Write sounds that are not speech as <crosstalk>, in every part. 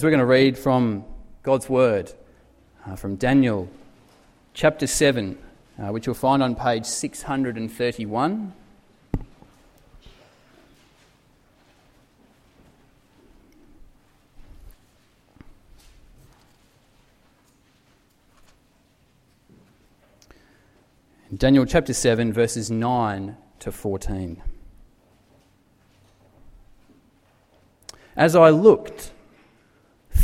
We're going to read from God's Word, uh, from Daniel chapter 7, uh, which you'll find on page 631. Daniel chapter 7, verses 9 to 14. As I looked,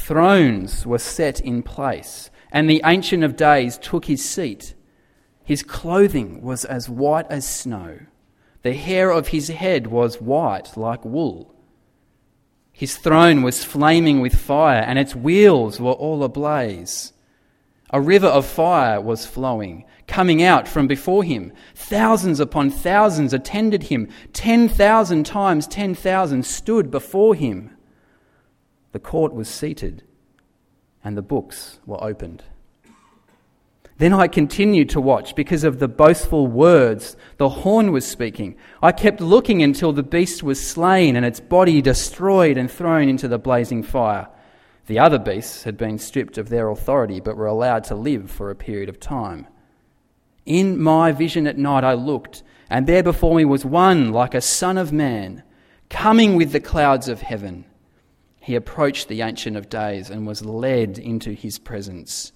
thrones were set in place, and the Ancient of Days took his seat. His clothing was as white as snow, the hair of his head was white like wool. His throne was flaming with fire, and its wheels were all ablaze. A river of fire was flowing, coming out from before him. Thousands upon thousands attended him. Ten thousand times ten thousand stood before him. The court was seated, and the books were opened. Then I continued to watch because of the boastful words the horn was speaking. I kept looking until the beast was slain and its body destroyed and thrown into the blazing fire. The other beasts had been stripped of their authority but were allowed to live for a period of time. In my vision at night I looked, and there before me was one like a son of man, coming with the clouds of heaven he approached the Ancient of Days and was led into his presence.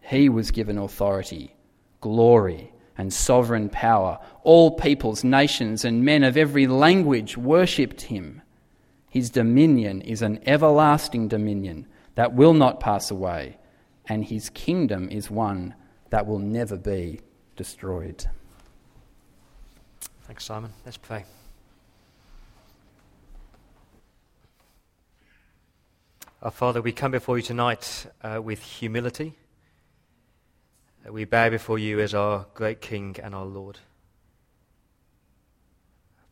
He was given authority, glory, and sovereign power. All peoples, nations, and men of every language worshipped him. His dominion is an everlasting dominion that will not pass away, and his kingdom is one that will never be destroyed. Thanks, Simon. Let's pray. Our Father, we come before you tonight uh, with humility. Uh, we bow before you as our great King and our Lord.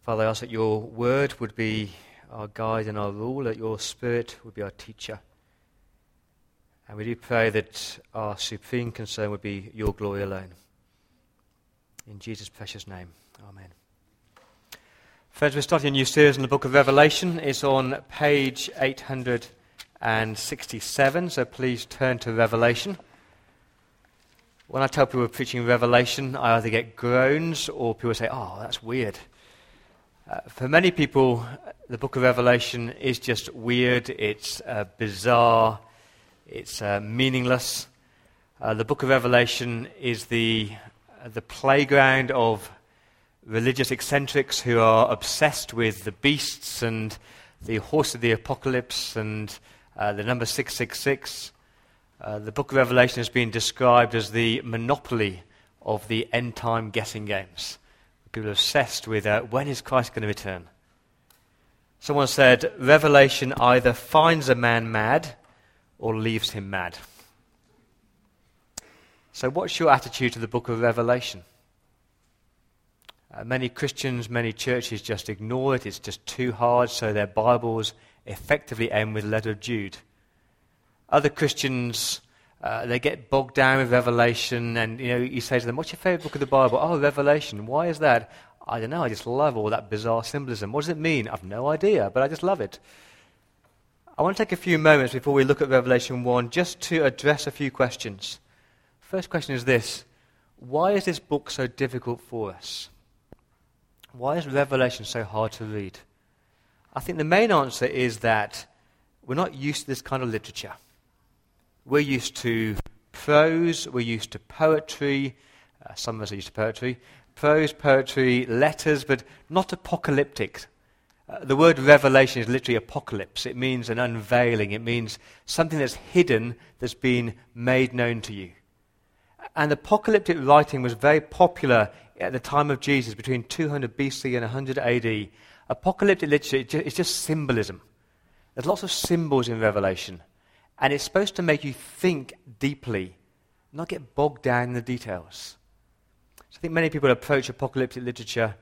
Father, I ask that your word would be our guide and our rule, that your spirit would be our teacher. And we do pray that our supreme concern would be your glory alone. In Jesus' precious name, amen. Friends, we're starting a new series in the book of Revelation. It's on page 800 and 67. So please turn to Revelation. When I tell people we're preaching Revelation, I either get groans or people say, oh, that's weird. Uh, for many people, the book of Revelation is just weird, it's uh, bizarre, it's uh, meaningless. Uh, the book of Revelation is the, uh, the playground of religious eccentrics who are obsessed with the beasts and the horse of the apocalypse and uh, the number 666. Uh, the book of Revelation has been described as the monopoly of the end time guessing games. People are obsessed with uh, when is Christ going to return? Someone said, Revelation either finds a man mad or leaves him mad. So, what's your attitude to the book of Revelation? Uh, many Christians, many churches just ignore it. It's just too hard, so their Bibles effectively end with the letter of Jude. Other Christians, uh, they get bogged down with Revelation, and you know, you say to them, "What's your favorite book of the Bible?" Oh, Revelation. Why is that? I don't know. I just love all that bizarre symbolism. What does it mean? I've no idea, but I just love it. I want to take a few moments before we look at Revelation 1 just to address a few questions. First question is this Why is this book so difficult for us? Why is Revelation so hard to read? I think the main answer is that we're not used to this kind of literature. We're used to prose, we're used to poetry, uh, some of us are used to poetry, prose, poetry, letters, but not apocalyptic. Uh, the word revelation is literally apocalypse. It means an unveiling, it means something that's hidden that's been made known to you. And apocalyptic writing was very popular at the time of Jesus, between 200 BC and 100 AD. Apocalyptic literature is just symbolism. There's lots of symbols in Revelation, and it's supposed to make you think deeply, not get bogged down in the details. So I think many people approach apocalyptic literature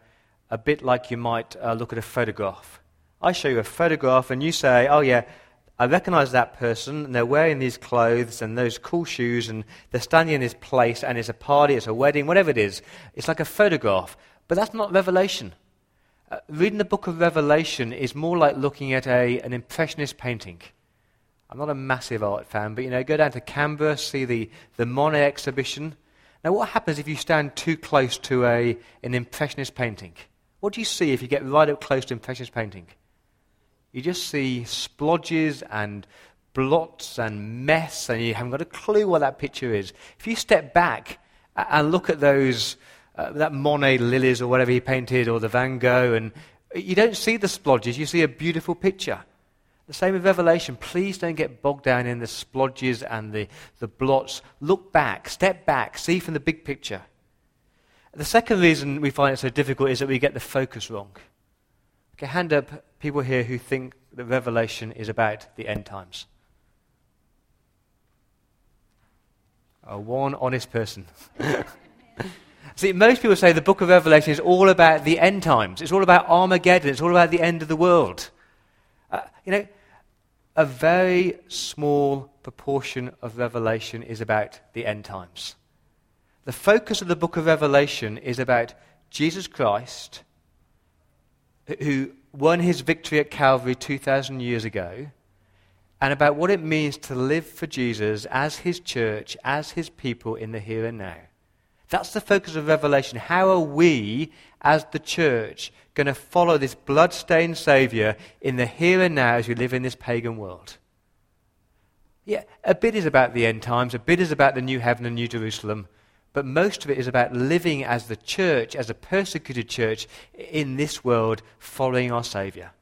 a bit like you might uh, look at a photograph. I show you a photograph, and you say, Oh, yeah, I recognize that person, and they're wearing these clothes and those cool shoes, and they're standing in this place, and it's a party, it's a wedding, whatever it is. It's like a photograph. But that's not revelation. Uh, reading the book of Revelation is more like looking at a, an impressionist painting. I'm not a massive art fan, but you know, go down to Canberra, see the, the Monet exhibition. Now, what happens if you stand too close to a, an Impressionist painting? What do you see if you get right up close to Impressionist painting? You just see splodges and blots and mess, and you haven't got a clue what that picture is. If you step back and look at those, uh, that Monet lilies or whatever he painted, or the Van Gogh, and you don't see the splodges, you see a beautiful picture. The same with Revelation. Please don't get bogged down in the splodges and the, the blots. Look back, step back, see from the big picture. The second reason we find it so difficult is that we get the focus wrong. Okay, hand up people here who think that Revelation is about the end times. Oh, one honest person. <laughs> See, most people say the book of Revelation is all about the end times. It's all about Armageddon. It's all about the end of the world. Uh, you know, a very small proportion of Revelation is about the end times. The focus of the book of Revelation is about Jesus Christ, who won his victory at Calvary 2,000 years ago, and about what it means to live for Jesus as his church, as his people in the here and now. That's the focus of Revelation. How are we, as the church, going to follow this blood-stained Saviour in the here and now as we live in this pagan world? Yeah, a bit is about the end times, a bit is about the new heaven and new Jerusalem, but most of it is about living as the church, as a persecuted church in this world, following our Saviour.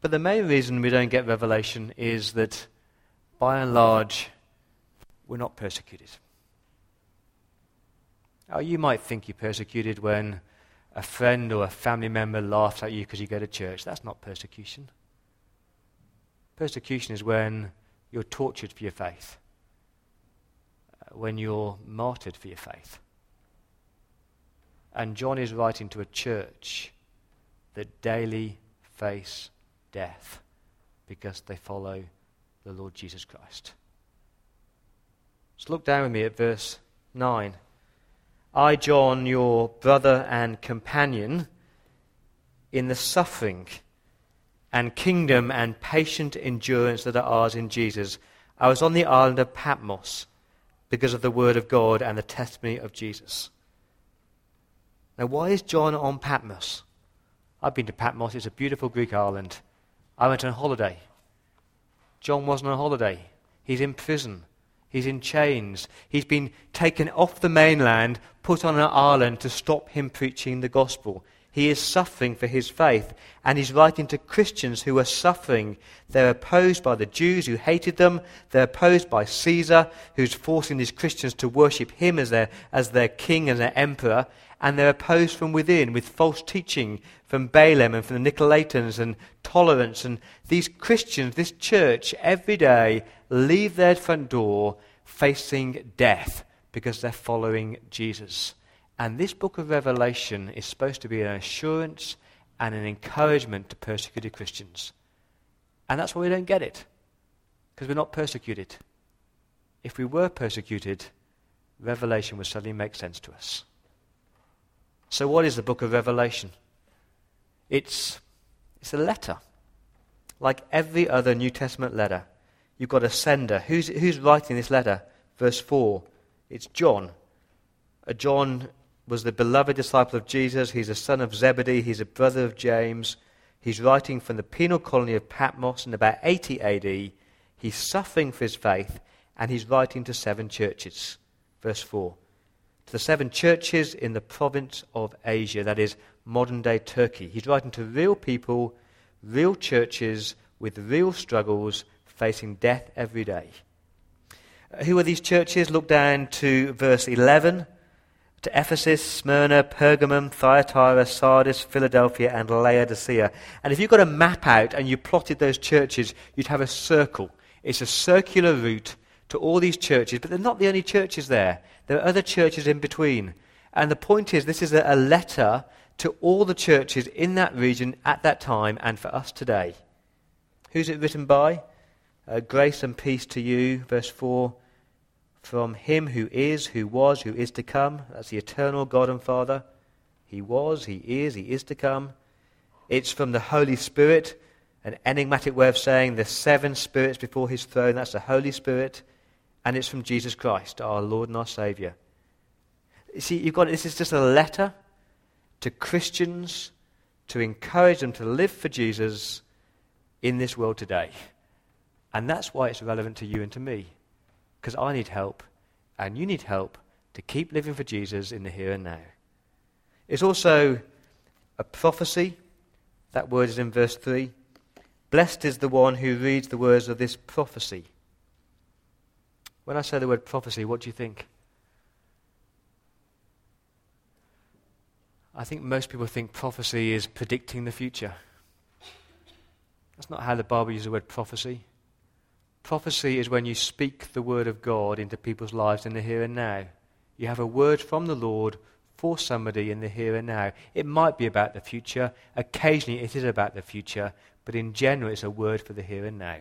But the main reason we don't get revelation is that, by and large, we're not persecuted. Now, you might think you're persecuted when a friend or a family member laughs at you because you go to church. That's not persecution. Persecution is when you're tortured for your faith uh, when you're martyred for your faith. And John is writing to a church that daily face death because they follow the Lord Jesus Christ. So look down with me at verse 9. I, John, your brother and companion, in the suffering and kingdom and patient endurance that are ours in Jesus, I was on the island of Patmos because of the word of God and the testimony of Jesus. Now, why is John on Patmos? I've been to Patmos, it's a beautiful Greek island. I went on holiday. John wasn't on holiday. He's in prison. He's in chains. He's been taken off the mainland, put on an island to stop him preaching the gospel. He is suffering for his faith, and he's writing to Christians who are suffering. They're opposed by the Jews who hated them. They're opposed by Caesar, who's forcing these Christians to worship him as their, as their king and their emperor. And they're opposed from within with false teaching from Balaam and from the Nicolaitans and tolerance. And these Christians, this church, every day leave their front door facing death because they're following Jesus. And this book of Revelation is supposed to be an assurance and an encouragement to persecuted Christians. And that's why we don't get it, because we're not persecuted. If we were persecuted, Revelation would suddenly make sense to us. So, what is the book of Revelation? It's, it's a letter. Like every other New Testament letter, you've got a sender. Who's, who's writing this letter? Verse 4. It's John. Uh, John was the beloved disciple of Jesus. He's a son of Zebedee. He's a brother of James. He's writing from the penal colony of Patmos in about 80 AD. He's suffering for his faith, and he's writing to seven churches. Verse 4. To the seven churches in the province of Asia, that is modern day Turkey. He's writing to real people, real churches with real struggles, facing death every day. Uh, who are these churches? Look down to verse 11 to Ephesus, Smyrna, Pergamum, Thyatira, Sardis, Philadelphia, and Laodicea. And if you got a map out and you plotted those churches, you'd have a circle. It's a circular route to all these churches, but they're not the only churches there. There are other churches in between. And the point is, this is a letter to all the churches in that region at that time and for us today. Who's it written by? Uh, grace and peace to you, verse 4 from him who is, who was, who is to come. That's the eternal God and Father. He was, he is, he is to come. It's from the Holy Spirit an enigmatic way of saying the seven spirits before his throne. That's the Holy Spirit, and it's from Jesus Christ, our Lord and our Saviour. You see, you've got this is just a letter to Christians to encourage them to live for Jesus in this world today. And that's why it's relevant to you and to me. Because I need help, and you need help to keep living for Jesus in the here and now. It's also a prophecy. That word is in verse 3. Blessed is the one who reads the words of this prophecy. When I say the word prophecy, what do you think? I think most people think prophecy is predicting the future. That's not how the Bible uses the word prophecy. Prophecy is when you speak the word of God into people's lives in the here and now. You have a word from the Lord for somebody in the here and now. It might be about the future. Occasionally it is about the future. But in general, it's a word for the here and now.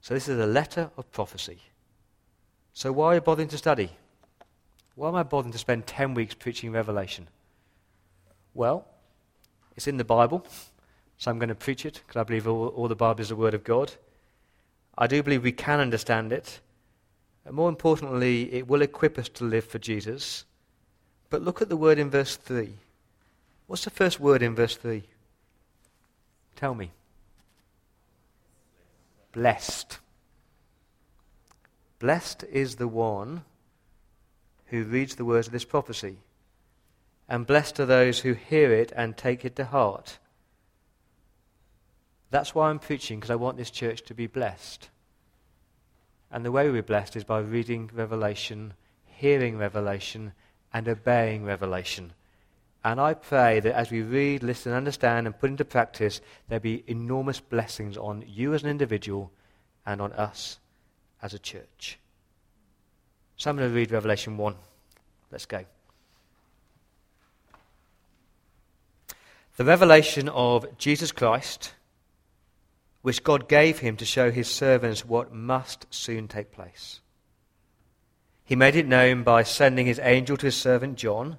So this is a letter of prophecy. So why are you bothering to study? Why am I bothering to spend 10 weeks preaching Revelation? Well, it's in the Bible, so I'm going to preach it because I believe all, all, the Bible is the Word of God. I do believe we can understand it. And more importantly, it will equip us to live for Jesus. But look at the word in verse 3. What's the first word in verse 3? Tell me. Blessed. Blessed is the one who reads the words of this prophecy, and blessed are those who hear it and take it to heart. That's why I'm preaching, because I want this church to be blessed. And the way we're blessed is by reading Revelation, hearing Revelation, and obeying Revelation. And I pray that as we read, listen, understand, and put into practice, there be enormous blessings on you as an individual and on us as a church. So I'm going to read Revelation 1. Let's go. The revelation of Jesus Christ, which God gave him to show his servants what must soon take place. He made it known by sending his angel to his servant John,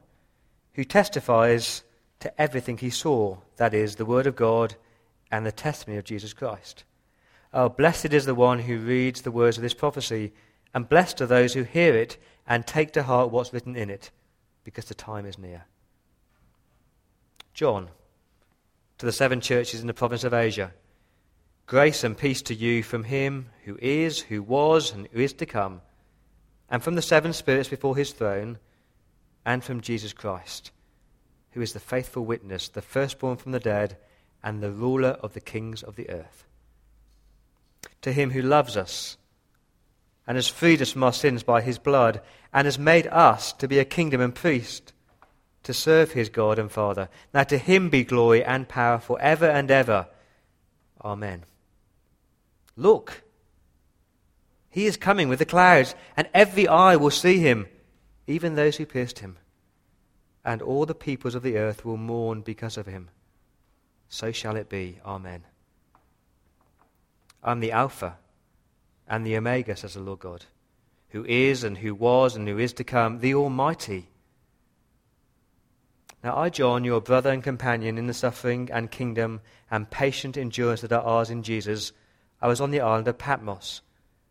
who testifies to everything he saw that is, the Word of God and the testimony of Jesus Christ. Oh, blessed is the one who reads the words of this prophecy and blessed are those who hear it and take to heart what's written in it, because the time is near. John, to the seven churches in the province of Asia, grace and peace to you from him who is, who was, and who is to come, and from the seven spirits before his throne, and from Jesus Christ, who is the faithful witness, the firstborn from the dead, and the ruler of the kings of the earth. To him who loves us, and has freed us from our sins by his blood, and has made us to be a kingdom and priest to serve his God and Father. Now to him be glory and power for ever and ever. Amen. Look, he is coming with the clouds, and every eye will see him, even those who pierced him. And all the peoples of the earth will mourn because of him. So shall it be. Amen. I'm the Alpha and the Omega, says the Lord God, who is and who was and who is to come, the Almighty. Now, I, John, your brother and companion in the suffering and kingdom and patient endurance that are ours in Jesus, I was on the island of Patmos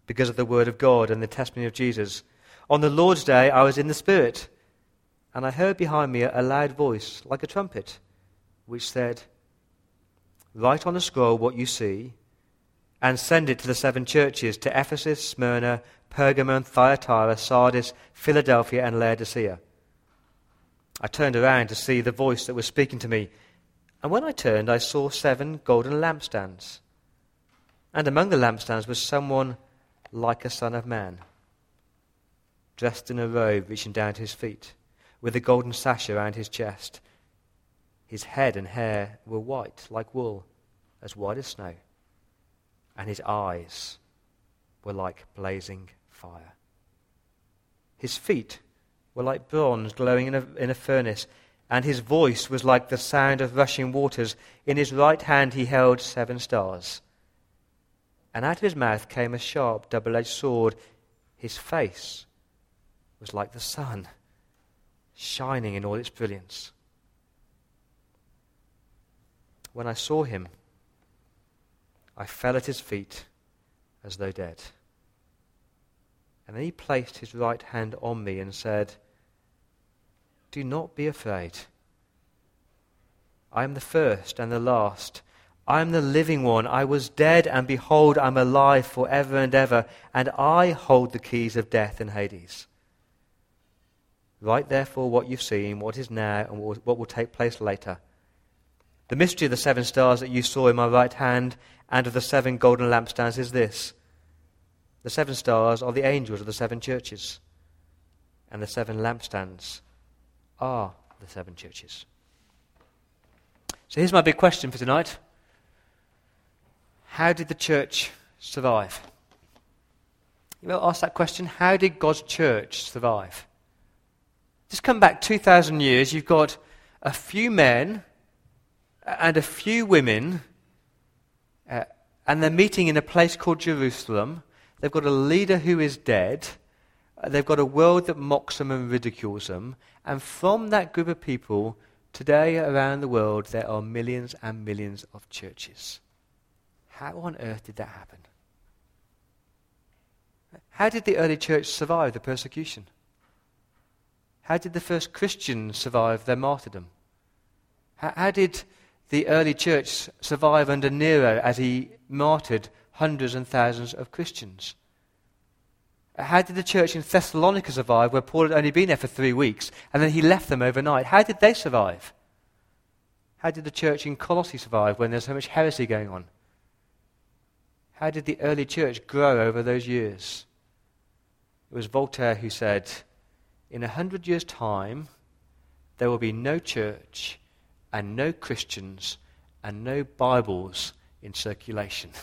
because of the word of God and the testimony of Jesus. On the Lord's day, I was in the Spirit, and I heard behind me a loud voice, like a trumpet, which said, Write on a scroll what you see and send it to the seven churches to Ephesus, Smyrna, Pergamon, Thyatira, Sardis, Philadelphia, and Laodicea. I turned around to see the voice that was speaking to me, and when I turned, I saw seven golden lampstands. And among the lampstands was someone like a son of man, dressed in a robe reaching down to his feet, with a golden sash around his chest. His head and hair were white like wool, as white as snow and his eyes were like blazing fire. His feet were like bronze glowing in a, in a furnace, and his voice was like the sound of rushing waters. In his right hand he held seven stars. And out of his mouth came a sharp, double edged sword. His face was like the sun, shining in all its brilliance. When I saw him, I fell at his feet as though dead. And then he placed his right hand on me and said, Do not be afraid. I am the first and the last. I am the living one. I was dead, and behold, I am alive for ever and ever, and I hold the keys of death and Hades. Write therefore what you've seen, what is now, and what will take place later. The mystery of the seven stars that you saw in my right hand and of the seven golden lampstands is this the seven stars are the angels of the seven churches, and the seven lampstands are the seven churches. So here's my big question for tonight How did the church survive? You know, ask that question how did God's church survive? Just come back 2,000 years, you've got a few men and a few women, uh, and they're meeting in a place called Jerusalem. They've got a leader who is dead. Uh, they've got a world that mocks them and ridicules them. And from that group of people, today around the world, there are millions and millions of churches. How on earth did that happen? How did the early church survive the persecution? How did the first Christians survive their martyrdom? How, how did the early church survive under Nero as he martyred hundreds and thousands of Christians? How did the church in Thessalonica survive, where Paul had only been there for three weeks, and then he left them overnight? How did they survive? How did the church in Colossae survive when there's so much heresy going on? How did the early church grow over those years? It was Voltaire who said, in a hundred years' time, there will be no church and no Christians and no Bibles in circulation. <laughs>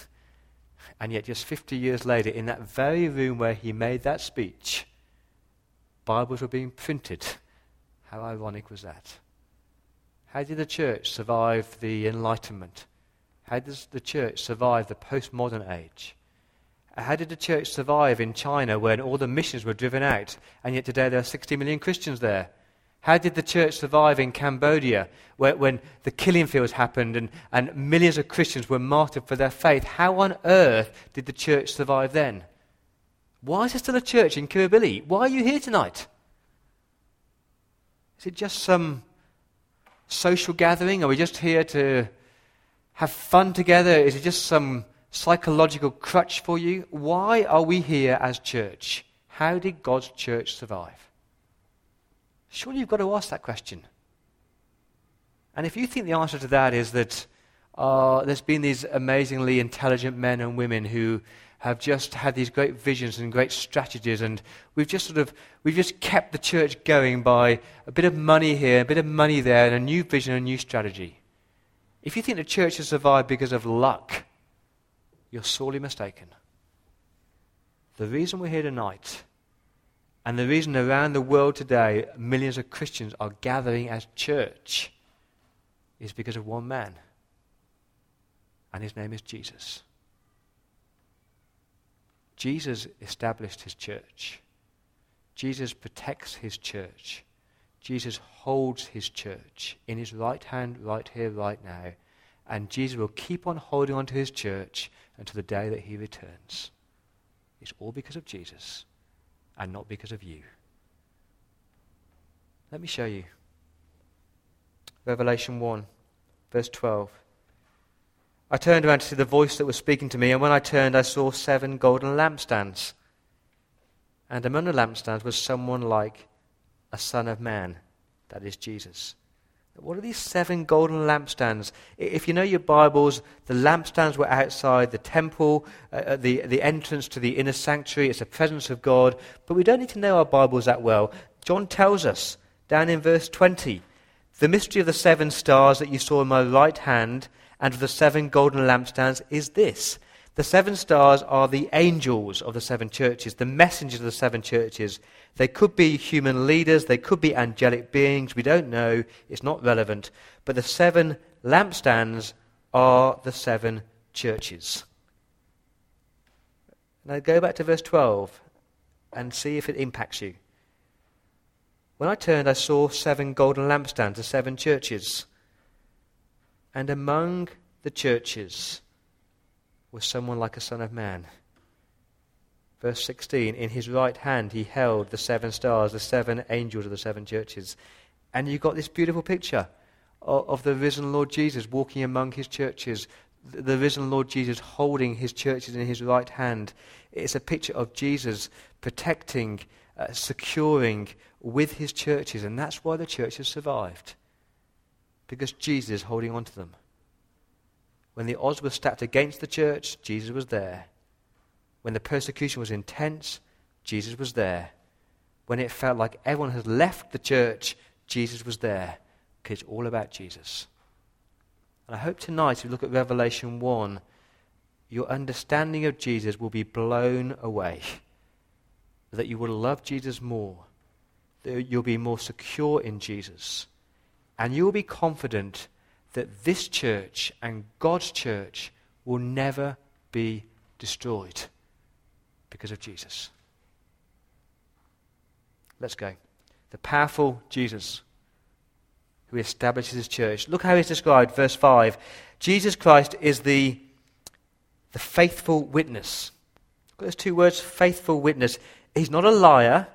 And yet, just 50 years later, in that very room where he made that speech, Bibles were being printed. How ironic was that? How did the church survive the Enlightenment? How does the church survive the postmodern age? How did the church survive in China when all the missions were driven out, and yet today there are 60 million Christians there? How did the church survive in Cambodia where, when the killing fields happened and, and millions of Christians were martyred for their faith? How on earth did the church survive then? Why is there still a church in Kirribilli? Why are you here tonight? Is it just some social gathering? Are we just here to have fun together? Is it just some psychological crutch for you? Why are we here as church? How did God's church survive? Surely you've got to ask that question. And if you think the answer to that is that uh, there's been these amazingly intelligent men and women who have just had these great visions and great strategies, and we've just sort of we've just kept the church going by a bit of money here, a bit of money there, and a new vision, a new strategy. If you think the church has survived because of luck, you're sorely mistaken. The reason we're here tonight, and the reason around the world today millions of Christians are gathering as church, is because of one man. And his name is Jesus. Jesus established his church. Jesus protects his church. Jesus holds his church in his right hand, right here, right now. And Jesus will keep on holding on to his church until the day that he returns. It's all because of Jesus and not because of you. Let me show you. Revelation 1, verse 12. I turned around to see the voice that was speaking to me, and when I turned, I saw seven golden lampstands. And among the lampstands was someone like a son of man, that is Jesus. What are these seven golden lampstands? If you know your Bibles, the lampstands were outside the temple, uh, the, the entrance to the inner sanctuary. It's the presence of God. But we don't need to know our Bibles that well. John tells us down in verse 20 the mystery of the seven stars that you saw in my right hand and of the seven golden lampstands is this the seven stars are the angels of the seven churches, the messengers of the seven churches. They could be human leaders, they could be angelic beings, we don't know, it's not relevant. But the seven lampstands are the seven churches. Now go back to verse 12 and see if it impacts you. When I turned, I saw seven golden lampstands, the seven churches. And among the churches was someone like a son of man. Verse 16 In his right hand he held the seven stars, the seven angels of the seven churches. And you've got this beautiful picture of, of the risen Lord Jesus walking among his churches, the, risen Lord Jesus holding his churches in his right hand. It's a picture of Jesus protecting, uh, securing with his churches, and that's why the church has survived. Because Jesus is holding on to them. When the odds were stacked against the church, Jesus was there. When the persecution was intense, Jesus was there. When it felt like everyone had left the church, Jesus was there. Because it's all about Jesus. And I hope tonight, if you look at Revelation 1, your understanding of Jesus will be blown away. That you will love Jesus more. That you'll be more secure in Jesus. And you will be confident that this church and God's church will never be destroyed because of Jesus. Let's go. The powerful Jesus who establishes his church. Look how he's described, verse 5. Jesus Christ is the, the faithful witness. Look at those two words, faithful witness. He's not a liar.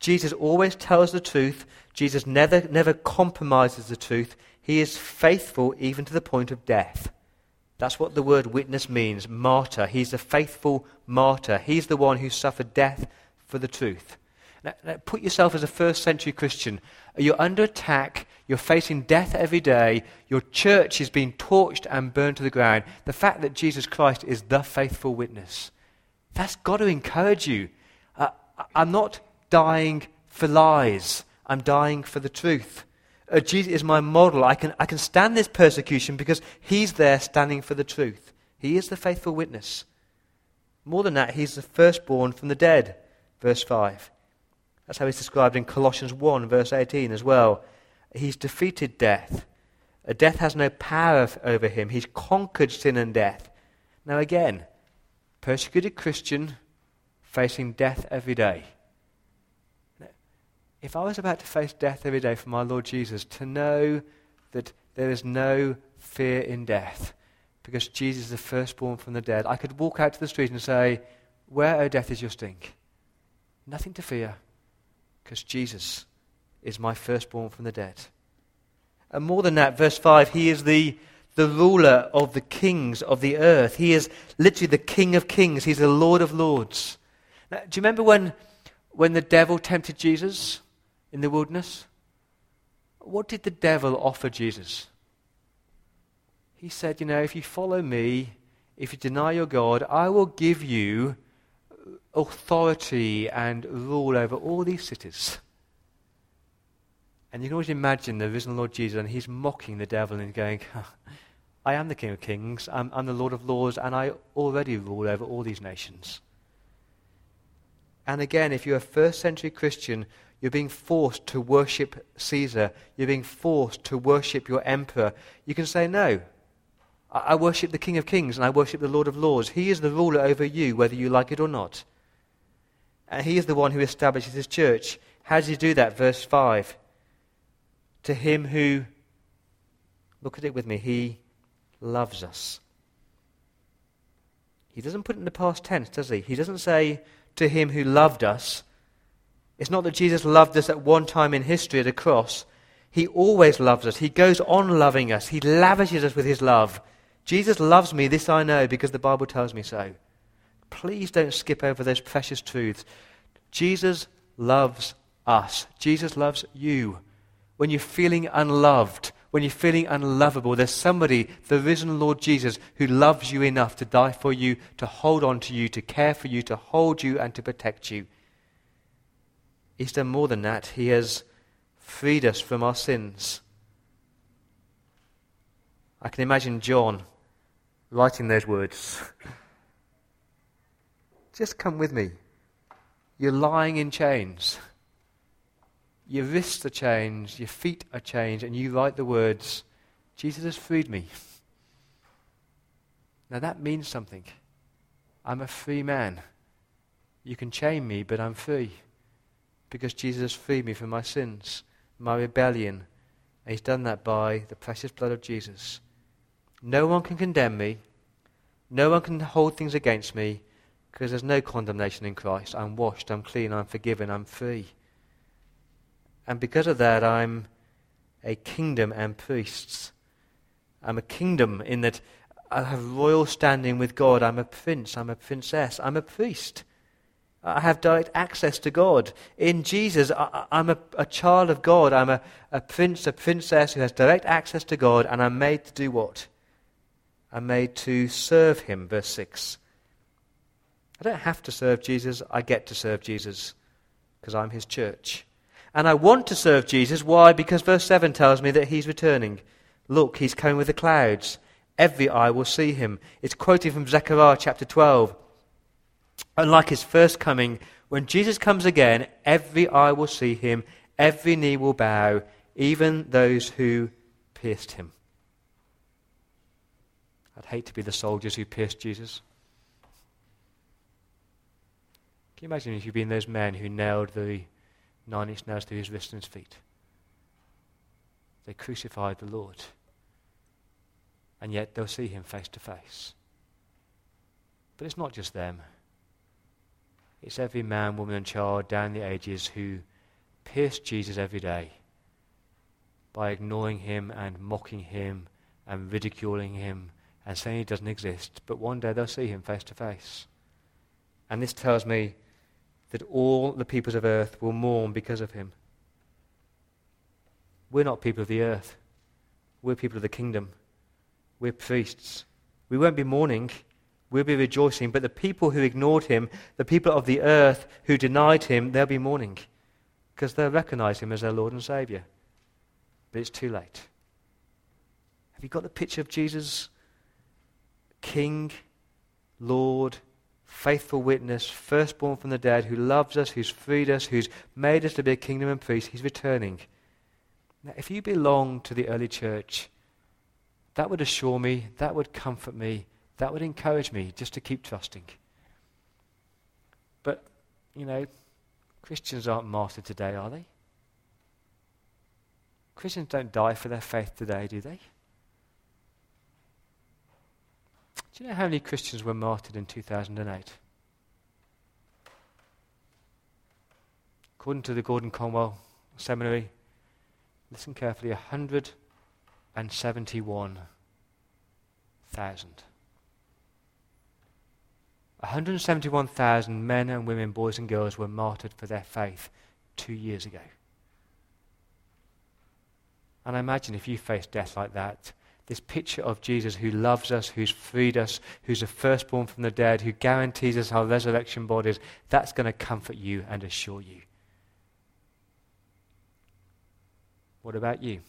Jesus always tells the truth. Jesus never, never compromises the truth. He is faithful even to the point of death. That's what the word witness means martyr. He's a faithful martyr. He's the one who suffered death for the truth. Now, now, put yourself as a first century Christian. You're under attack. You're facing death every day. Your church is being torched and burned to the ground. The fact that Jesus Christ is the faithful witness, that's got to encourage you. Uh, I'm not dying for lies, I'm dying for the truth uh, Jesus is my model. I can, I can stand this persecution because he's there standing for the truth. He is the faithful witness. More than that, he's the firstborn from the dead. Verse 5. That's how he's described in Colossians 1, verse 18 as well. He's defeated death. Death has no power over him. He's conquered sin and death. Now, again, persecuted Christian facing death every day if I was about to face death every day for my Lord Jesus, to know that there is no fear in death because Jesus is the firstborn from the dead, I could walk out to the street and say, Where, O death, is your sting? Nothing to fear because Jesus is my firstborn from the dead. And more than that, verse 5, he is the, the ruler of the kings of the earth. He is literally the king of kings. He's the lord of lords. Now, do you remember when, when the devil tempted Jesus? In the wilderness? What did the devil offer Jesus? He said, You know, if you follow me, if you deny your God, I will give you authority and rule over all these cities. And you can always imagine the risen Lord Jesus, and he's mocking the devil and going, I am the King of Kings, I'm, I'm the Lord of Lords, and I already rule over all these nations. And again, if you're a first century Christian, you're being forced to worship Caesar. You're being forced to worship your emperor. You can say, No. I worship the King of Kings and I worship the Lord of Lords. He is the ruler over you, whether you like it or not. And He is the one who establishes His church. How does He do that? Verse 5. To Him who, look at it with me, He loves us. He doesn't put it in the past tense, does He? He doesn't say, To Him who loved us it's not that Jesus loved us at one time in history at a cross. He always loves us. He goes on loving us. He lavishes us with his love. Jesus loves me, this I know, because the Bible tells me so. Please don't skip over those precious truths. Jesus loves us. Jesus loves you. When you're feeling unloved, when you're feeling unlovable, there's somebody, the risen Lord Jesus, who loves you enough to die for you, to hold on to you, to care for you, to hold you, and to protect you. He's done more than that. He has freed us from our sins. I can imagine John writing those words. <laughs> Just come with me. You're lying in chains. Your wrists are chained, your feet are chained, and you write the words, Jesus has freed me. Now that means something. I'm a free man. You can chain me, but I'm free because Jesus freed me from my sins, my rebellion. And he's done that by the precious blood of Jesus. No one can condemn me. No one can hold things against me because there's no condemnation in Christ. I'm washed, I'm clean, I'm forgiven, I'm free. And because of that, I'm a kingdom and priests. I'm a kingdom in that I have royal standing with God. I'm a prince, I'm a princess, I'm a priest. I have direct access to God. In Jesus, I, am a, a, child of God. I'm a, a prince, a princess who has direct access to God, and I'm made to do what? I'm made to serve Him, verse 6. I don't have to serve Jesus, I get to serve Jesus because I'm His church. And I want to serve Jesus. Why? Because verse 7 tells me that He's returning. Look, He's coming with the clouds. Every eye will see Him. It's quoted from Zechariah chapter 12. Unlike his first coming, when Jesus comes again, every eye will see him, every knee will bow, even those who pierced him. I'd hate to be the soldiers who pierced Jesus. Can you imagine if you'd been those men who nailed the nine inch nails through his wrists and his feet? They crucified the Lord. And yet they'll see him face to face. But it's not just them. It's every man, woman, and child down the ages who pierce Jesus every day by ignoring him and mocking him and ridiculing him and saying he doesn't exist. But one day they'll see him face to face. And this tells me that all the peoples of earth will mourn because of him. We're not people of the earth. We're people of the kingdom. We're priests. We won't be mourning We'll be rejoicing. But the people who ignored him, the people of the earth who denied him, they'll be mourning because they'll recognize him as their Lord and Savior. But it's too late. Have you got the picture of Jesus? King, Lord, faithful witness, firstborn from the dead, who loves us, who's freed us, who's made us to be a kingdom and priest. He's returning. Now, if you belong to the early church, that would assure me, that would comfort me that would encourage me just to keep trusting. But, you know, Christians aren't martyred today, are they? Christians don't die for their faith today, do they? Do you know how many Christians were martyred in 2008? According to the Gordon Conwell Seminary, listen carefully, 171,000. 171,000 men and women, boys and girls, were martyred for their faith two years ago. And I imagine if you face death like that, this picture of Jesus who loves us, who's freed us, who's the firstborn from the dead, who guarantees us our resurrection bodies, that's going to comfort you and assure you. What about you?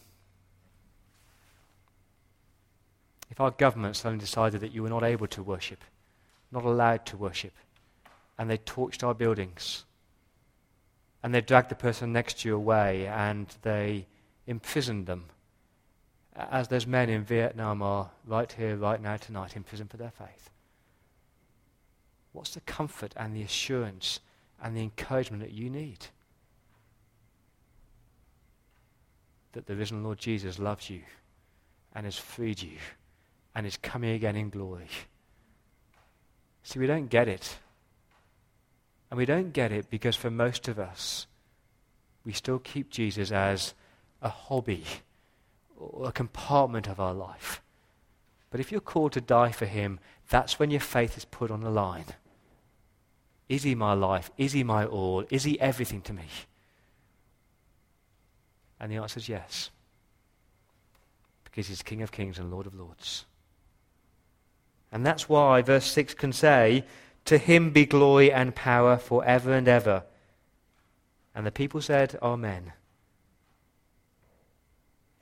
If our government suddenly decided that you were not able to worship, not allowed to worship. And they torched our buildings. And they dragged the person next to you away and they imprisoned them. As those men in Vietnam are right here, right now, tonight, in prison for their faith. What's the comfort and the assurance and the encouragement that you need? That the risen Lord Jesus loves you and has freed you and is coming again in glory. See, we don't get it. And we don't get it because for most of us, we still keep Jesus as a hobby or a compartment of our life. But if you're called to die for him, that's when your faith is put on the line. Is he my life? Is he my all? Is he everything to me? And the answer is yes. Because he's King of kings and Lord of lords. And that's why verse 6 can say, To him be glory and power forever and ever. And the people said, Amen.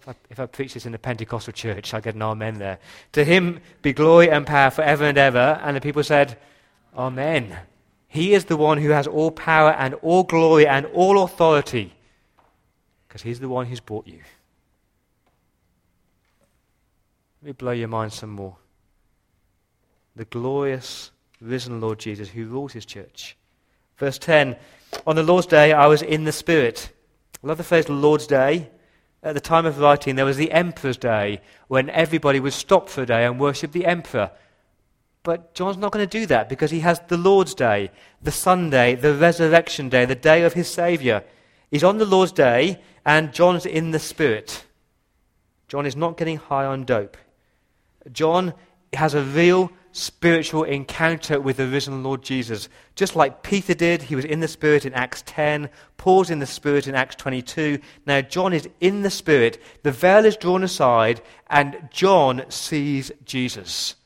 If I, if I preach this in a Pentecostal church, I get an amen there. To him be glory and power forever and ever. And the people said, Amen. He is the one who has all power and all glory and all authority. Because he's the one who's brought you. Let me blow your mind some more the glorious risen Lord Jesus who rules his church. Verse 10 On the Lord's day, I was in the Spirit. I love the phrase Lord's day. At the time of writing, there was the Emperor's Day, when everybody would stop for a day and worship the Emperor. But John's not going to do that because he has the Lord's Day, the Sunday, the Resurrection Day, the day of his Saviour. He's on the Lord's Day, and John's in the Spirit. John is not getting high on dope. John has a real spiritual encounter with the risen Lord Jesus. Just like Peter did, he was in the Spirit in Acts 10, Paul's in the Spirit in Acts 22. Now, John is in the Spirit, the veil is drawn aside, and John sees Jesus.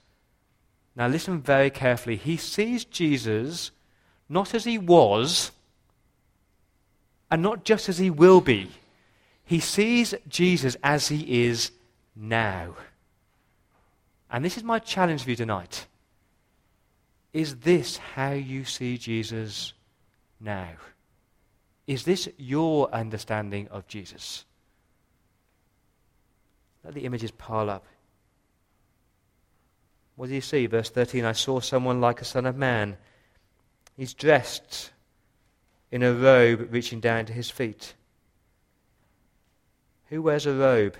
Now, listen very carefully. He sees Jesus not as he was, and not just as he will be. He sees Jesus as he is now. And this is my challenge for you tonight. Is this how you see Jesus now? Is this your understanding of Jesus? Let the images pile up. What do you see? Verse 13 I saw someone like a son of man. He's dressed in a robe reaching down to his feet. Who wears a robe?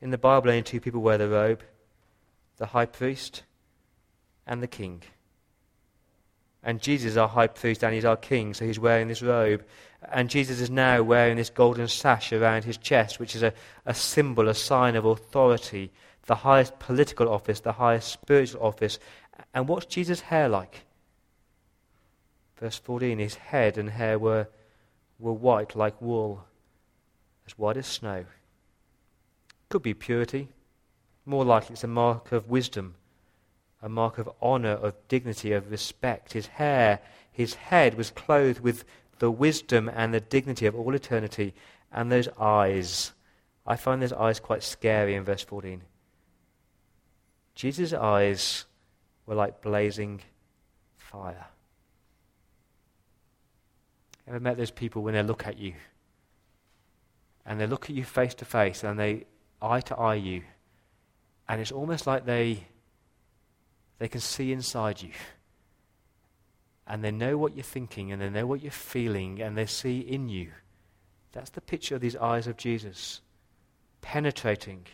In the Bible, only two people wear the robe the high priest and the king. And Jesus is our high priest and he's our king, so he's wearing this robe. And Jesus is now wearing this golden sash around his chest, which is a, a symbol, a sign of authority, the highest political office, the highest spiritual office. And what's Jesus' hair like? Verse 14 His head and hair were, were white like wool, as white as snow. Could be purity, more likely, it's a mark of wisdom, a mark of honor, of dignity, of respect. His hair, his head was clothed with the wisdom and the dignity of all eternity. And those eyes, I find those eyes quite scary in verse 14. Jesus' eyes were like blazing fire. Ever met those people when they look at you? And they look at you face to face and they eye to eye you and it's almost like they, they can see inside you. And they know what you're thinking, and they know what you're feeling, and they see in you. That's the picture of these eyes of Jesus. Penetrating,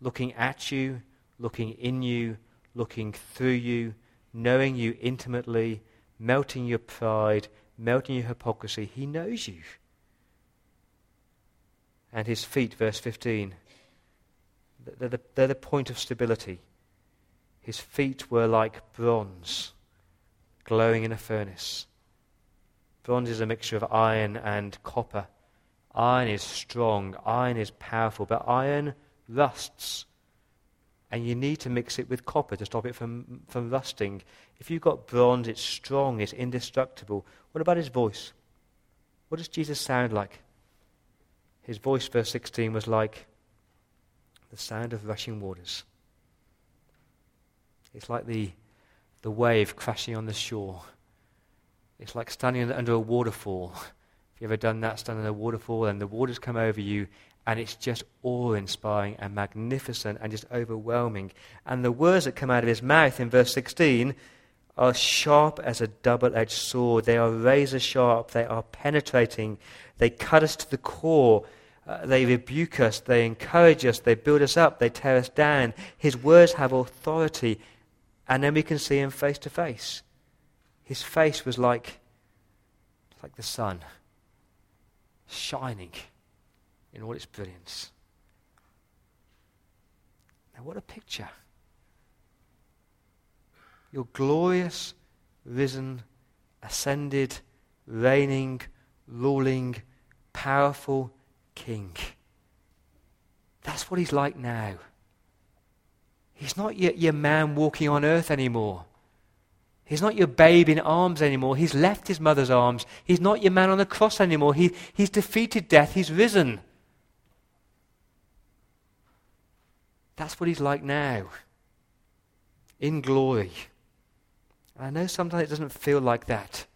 looking at you, looking in you, looking through you, knowing you intimately, melting your pride, melting your hypocrisy. He knows you. And his feet, verse 15 they're the, they're the point of stability. His feet were like bronze glowing in a furnace. Bronze is a mixture of iron and copper. Iron is strong, iron is powerful, but iron rusts. And you need to mix it with copper to stop it from, from rusting. If you've got bronze, it's strong, it's indestructible. What about his voice? What does Jesus sound like? His voice, verse 16, was like the sound of rushing waters. It's like the, the wave crashing on the shore. It's like standing under a waterfall. If you've ever done that, standing under a waterfall, and the waters come over you, and it's just awe inspiring and magnificent and just overwhelming. And the words that come out of his mouth in verse 16 are sharp as a double edged sword. They are razor sharp, they are penetrating, they cut us to the core. Uh, they rebuke us, they encourage us, they build us up, they tear us down. His words have authority, and then we can see him face to face. His face was like, like the sun, shining in all its brilliance. Now, what a picture! Your glorious, risen, ascended, reigning, ruling, powerful, king. That's what he's like now. He's not your, your man walking on earth anymore. He's not your babe in arms anymore. He's left his mother's arms. He's not your man on the cross anymore. He, he's defeated death. He's risen. That's what he's like now. In glory. I know sometimes it doesn't feel like that.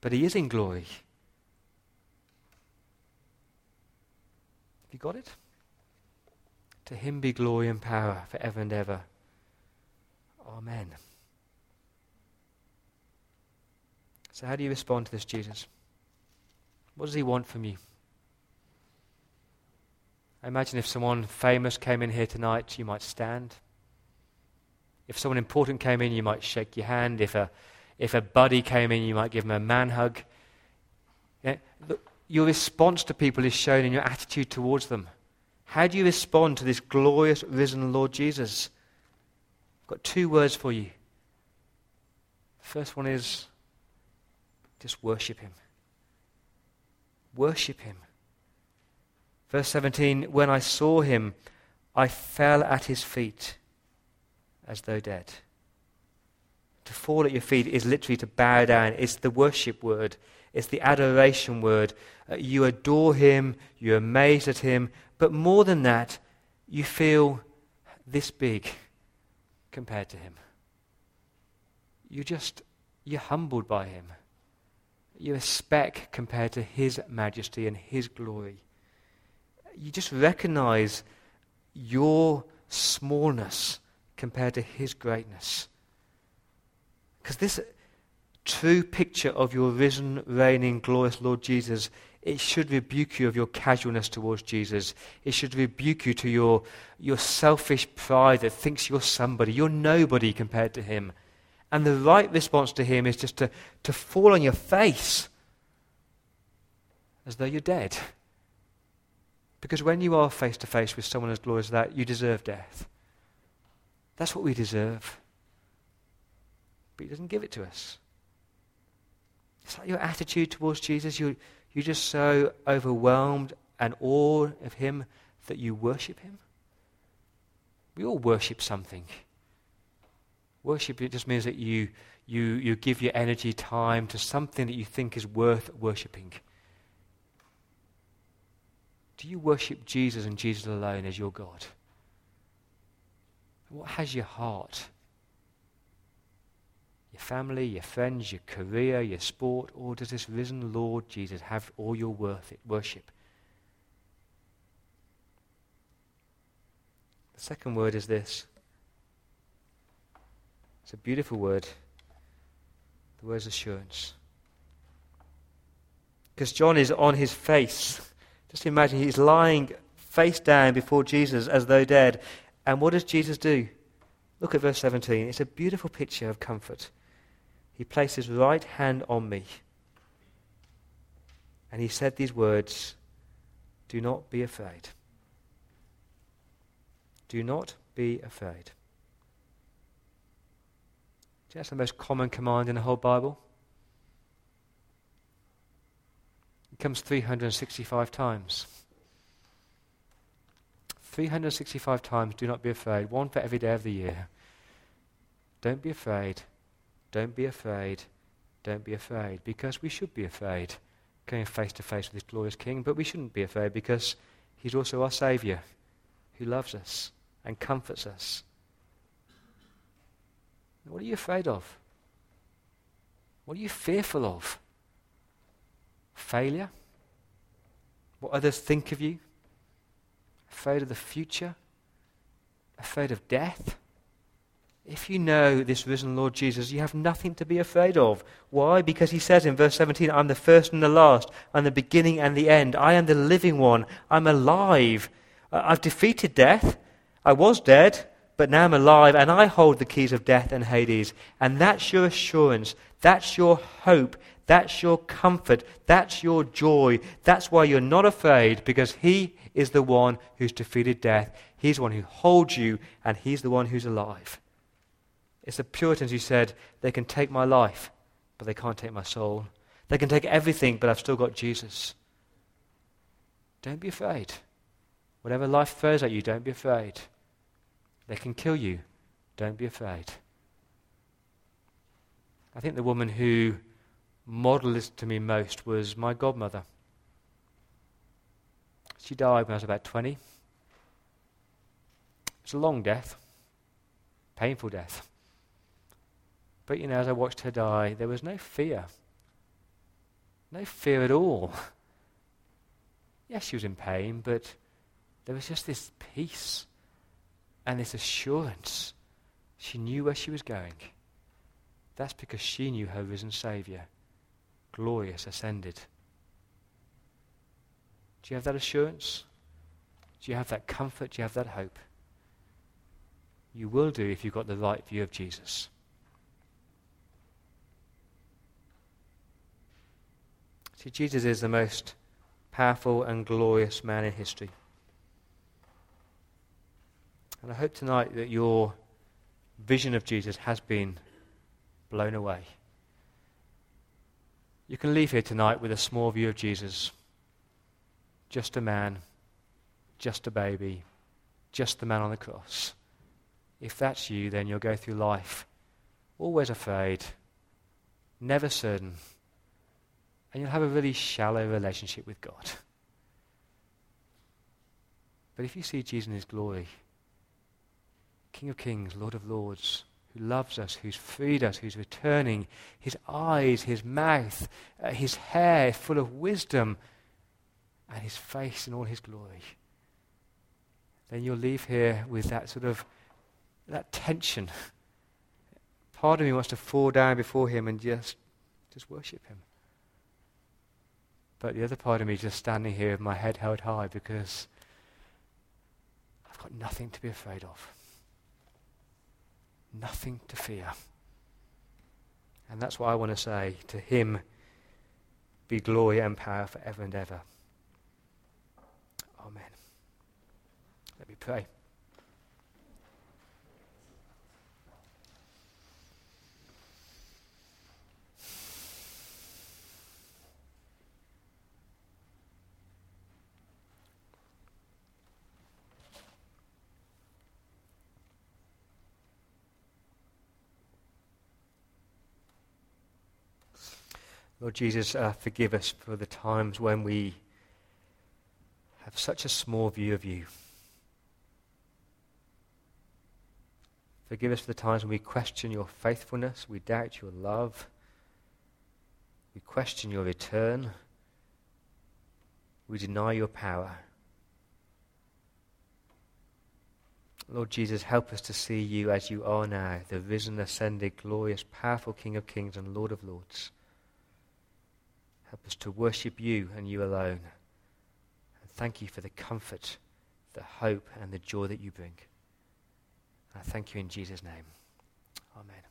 But he is in glory. You got it? To him be glory and power forever and ever. Amen. So, how do you respond to this, Jesus? What does he want from you? I imagine if someone famous came in here tonight, you might stand. If someone important came in, you might shake your hand. If a, if a buddy came in, you might give him a man hug. Your response to people is shown in your attitude towards them. How do you respond to this glorious risen Lord Jesus? I've got two words for you. The first one is just worship him. Worship him. Verse 17 When I saw him, I fell at his feet as though dead. To fall at your feet is literally to bow down. It's the worship word, it's the adoration word. Uh, you adore him, you're amazed at him, but more than that, you feel this big compared to him. You just, you're humbled by him. You're a speck compared to his majesty and his glory. You just recognize your smallness compared to his greatness. Because this true picture of your risen, reigning, glorious Lord Jesus, it should rebuke you of your casualness towards Jesus. It should rebuke you to your, your selfish pride that thinks you're somebody. You're nobody compared to him. And the right response to him is just to, to fall on your face as though you're dead. Because when you are face to face with someone as glorious as that, you deserve death. That's what we deserve. But he doesn't give it to us. It's like your attitude towards Jesus. You, you're just so overwhelmed and awed of him that you worship him. We all worship something. Worship, it just means that you, you, you give your energy, time to something that you think is worth worshipping. Do you worship Jesus and Jesus alone as your God? What has your heart? Your family, your friends, your career, your sport, or does this risen Lord Jesus have all your worth, it, worship? The second word is this it's a beautiful word. The word is assurance. Because John is on his face. Just imagine he's lying face down before Jesus as though dead. And what does Jesus do? Look at verse 17. It's a beautiful picture of comfort. He placed his right hand on me. And he said these words Do not be afraid. Do not be afraid. That's the most common command in the whole Bible. It comes 365 times. 365 times, do not be afraid. One for every day of the year. Don't be afraid. Don't be afraid. Don't be afraid. Because we should be afraid going face to face with this glorious King, but we shouldn't be afraid because He's also our Saviour who loves us and comforts us what are you afraid of? What are you fearful of? Failure? What others think of you? Afraid of the future? Afraid of death? If you know this risen Lord Jesus, you have nothing to be afraid of. Why? Because he says in verse 17, I'm the first and the last, I'm the beginning and the end. I am the living one. I'm alive. I've defeated death. I was dead, but now I'm alive and I hold the keys of death and Hades. And that's your assurance. That's your hope. That's your comfort. That's your joy. That's why you're not afraid because He is the one who's defeated death. He's the one who holds you and He's the one who's alive. It's the Puritans who said, They can take my life, but they can't take my soul. They can take everything, but I've still got Jesus. Don't be afraid. Whatever life throws at you, don't be afraid. They can kill you. Don't be afraid. I think the woman who modeled this to me most was my godmother. She died when I was about 20. It was a long death, painful death. But you know, as I watched her die, there was no fear. No fear at all. <laughs> Yes, she was in pain, but there was just this peace and this assurance. She knew where she was going. That's because she knew her risen Saviour, glorious, ascended. Do you have that assurance? Do you have that comfort? Do you have that hope? You will do if you've got the right view of Jesus. See, Jesus is the most powerful and glorious man in history. And I hope tonight that your vision of Jesus has been blown away. You can leave here tonight with a small view of Jesus. Just a man, just a baby, just the man on the cross. If that's you, then you'll go through life always afraid, never certain, and you'll have a really shallow relationship with God. <laughs> But if you see Jesus in his glory, King of Kings, Lord of Lords, who loves us, who's freed us, who's returning, his eyes, his mouth, uh, his hair full of wisdom, and his face in all his glory, then you'll leave here with that sort of that tension. <laughs> Part of me wants to fall down before him and just just worship him. But the other part of me just standing here with my head held high because I've got nothing to be afraid of. Nothing to fear. And that's what I want to say. To him be glory and power forever and ever. Amen. Let me pray. Lord Jesus, uh, forgive us for the times when we have such a small view of you. Forgive us for the times when we question your faithfulness, we doubt your love, we question your return, we deny your power. Lord Jesus, help us to see you as you are now, the risen, ascended, glorious, powerful King of kings and Lord of lords. Help us to worship you and you alone. And thank you for the comfort, the hope, and the joy that you bring. I thank you in Jesus' name. Amen.